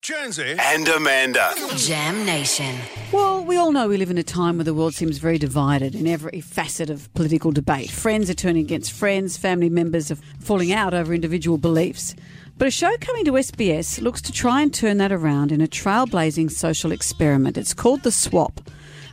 Jonesy and Amanda. Jam Nation. Well, we all know we live in a time where the world seems very divided in every facet of political debate. Friends are turning against friends, family members are falling out over individual beliefs. But a show coming to SBS looks to try and turn that around in a trailblazing social experiment. It's called The Swap.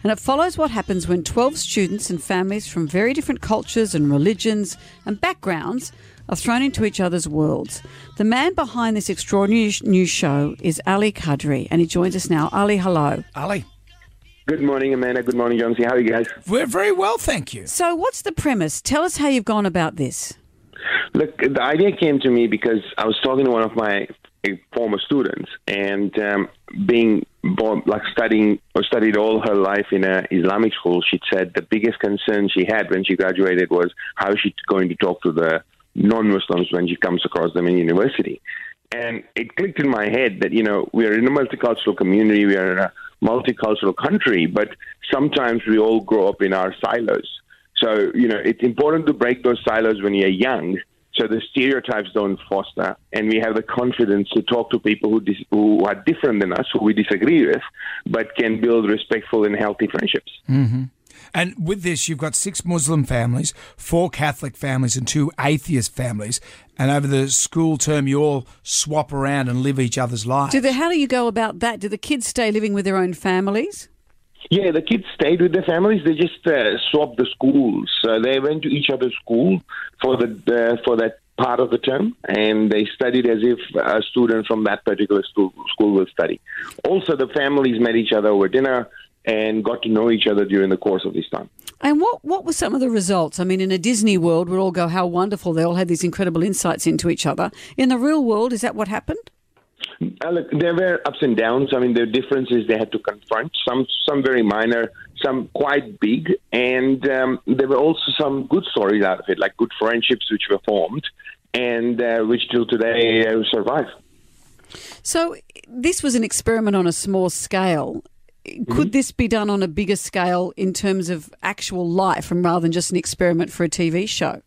And it follows what happens when 12 students and families from very different cultures and religions and backgrounds are thrown into each other's worlds. The man behind this extraordinary new show is Ali Kadri, and he joins us now. Ali, hello. Ali, Good morning, Amanda. Good morning, John. How are you guys? we're very well, thank you. So, what's the premise? Tell us how you've gone about this. Look, the idea came to me because I was talking to one of my former students, and um, being born, like studying or studied all her life in a Islamic school, she said the biggest concern she had when she graduated was how is she going to talk to the non-Muslims when she comes across them in university. And it clicked in my head that you know we are in a multicultural community, we are in a multicultural country, but sometimes we all grow up in our silos. So, you know, it's important to break those silos when you're young so the stereotypes don't foster and we have the confidence to talk to people who, dis- who are different than us, who we disagree with, but can build respectful and healthy friendships. Mm-hmm. And with this, you've got six Muslim families, four Catholic families, and two atheist families. And over the school term, you all swap around and live each other's lives. Do the, how do you go about that? Do the kids stay living with their own families? Yeah, the kids stayed with their families. They just uh, swapped the schools. Uh, they went to each other's school for the uh, for that part of the term, and they studied as if a student from that particular school school will study. Also, the families met each other over dinner and got to know each other during the course of this time. And what, what were some of the results? I mean, in a Disney world, we'd all go, how wonderful. They all had these incredible insights into each other. In the real world, is that what happened? Uh, look, there were ups and downs. I mean, there are differences they had to confront. Some, some very minor, some quite big, and um, there were also some good stories out of it, like good friendships which were formed, and uh, which till today uh, survive. So, this was an experiment on a small scale. Could this be done on a bigger scale in terms of actual life and rather than just an experiment for a TV show?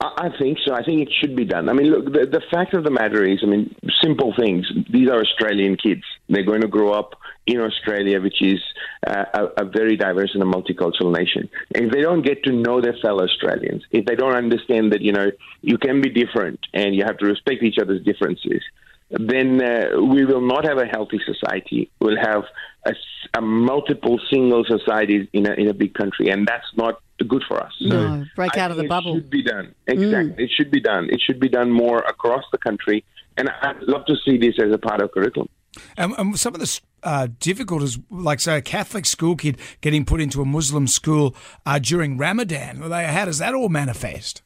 I think so. I think it should be done. I mean, look, the, the fact of the matter is, I mean, simple things. These are Australian kids. They're going to grow up in Australia, which is uh, a, a very diverse and a multicultural nation. And if they don't get to know their fellow Australians, if they don't understand that, you know, you can be different and you have to respect each other's differences, then uh, we will not have a healthy society. We'll have a, s- a multiple single societies in a, in a big country, and that's not good for us. So No, break I out of the bubble. It should be done. Exactly. It should be done. It should be done more across the country. And I'd love to see this as a part of curriculum. And, and some of the uh, difficulties, like say a Catholic school kid getting put into a Muslim school uh, during Ramadan. How does that all manifest?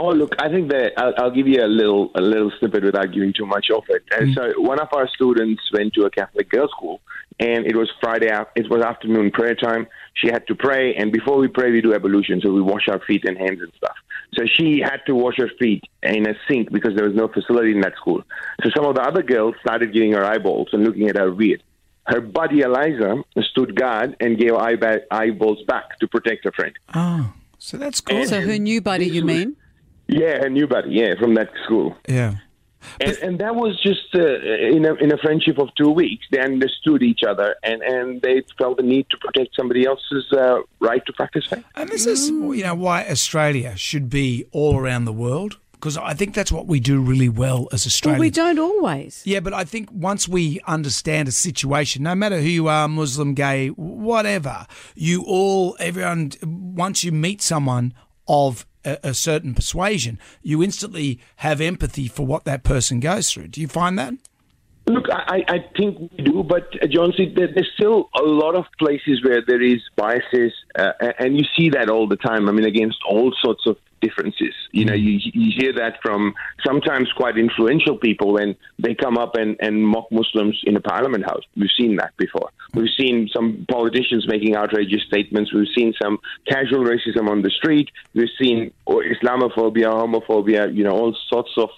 Oh, look, I think that I'll, I'll give you a little a little snippet without giving too much of it. And hmm. so, one of our students went to a Catholic girls' school, and it was Friday. It was afternoon prayer time. She had to pray, and before we pray, we do ablution, so we wash our feet and hands and stuff. So she had to wash her feet in a sink because there was no facility in that school. So some of the other girls started giving her eyeballs and looking at her weird. Her buddy Eliza stood guard and gave eyeba- eyeballs back to protect her friend. Oh, so that's good. So, her new buddy, you mean? Yeah, her new buddy, yeah, from that school. yeah. And, and that was just uh, in a in a friendship of two weeks. They understood each other, and, and they felt the need to protect somebody else's uh, right to practice faith. And this is, you know, why Australia should be all around the world because I think that's what we do really well as Well, Australians. we don't always. Yeah, but I think once we understand a situation, no matter who you are, Muslim, gay, whatever, you all, everyone, once you meet someone of a, a certain persuasion, you instantly have empathy for what that person goes through. Do you find that? Look, I, I think we do, but uh, John, see, there, there's still a lot of places where there is biases, uh, and you see that all the time. I mean, against all sorts of differences. You know, you, you hear that from sometimes quite influential people when they come up and, and mock Muslims in the Parliament House. We've seen that before. We've seen some politicians making outrageous statements. We've seen some casual racism on the street. We've seen or Islamophobia, homophobia. You know, all sorts of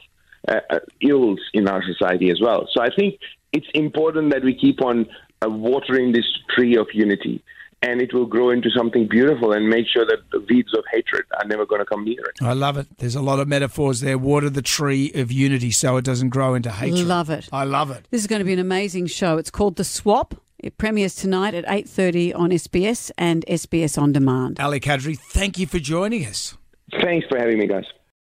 ills in our society as well. So I think it's important that we keep on uh, watering this tree of unity. and it will grow into something beautiful and make sure that the weeds of hatred are never going to come near it. I love it. There's a lot of metaphors there. Water the tree of unity so it doesn't grow into hatred. Love it. I love it. This is going to be an amazing show. It's called The Swap. It premieres tonight at 8.30 on SBS and SBS On Demand. Ali Kadri, thank you for joining us. Thanks for having me, guys.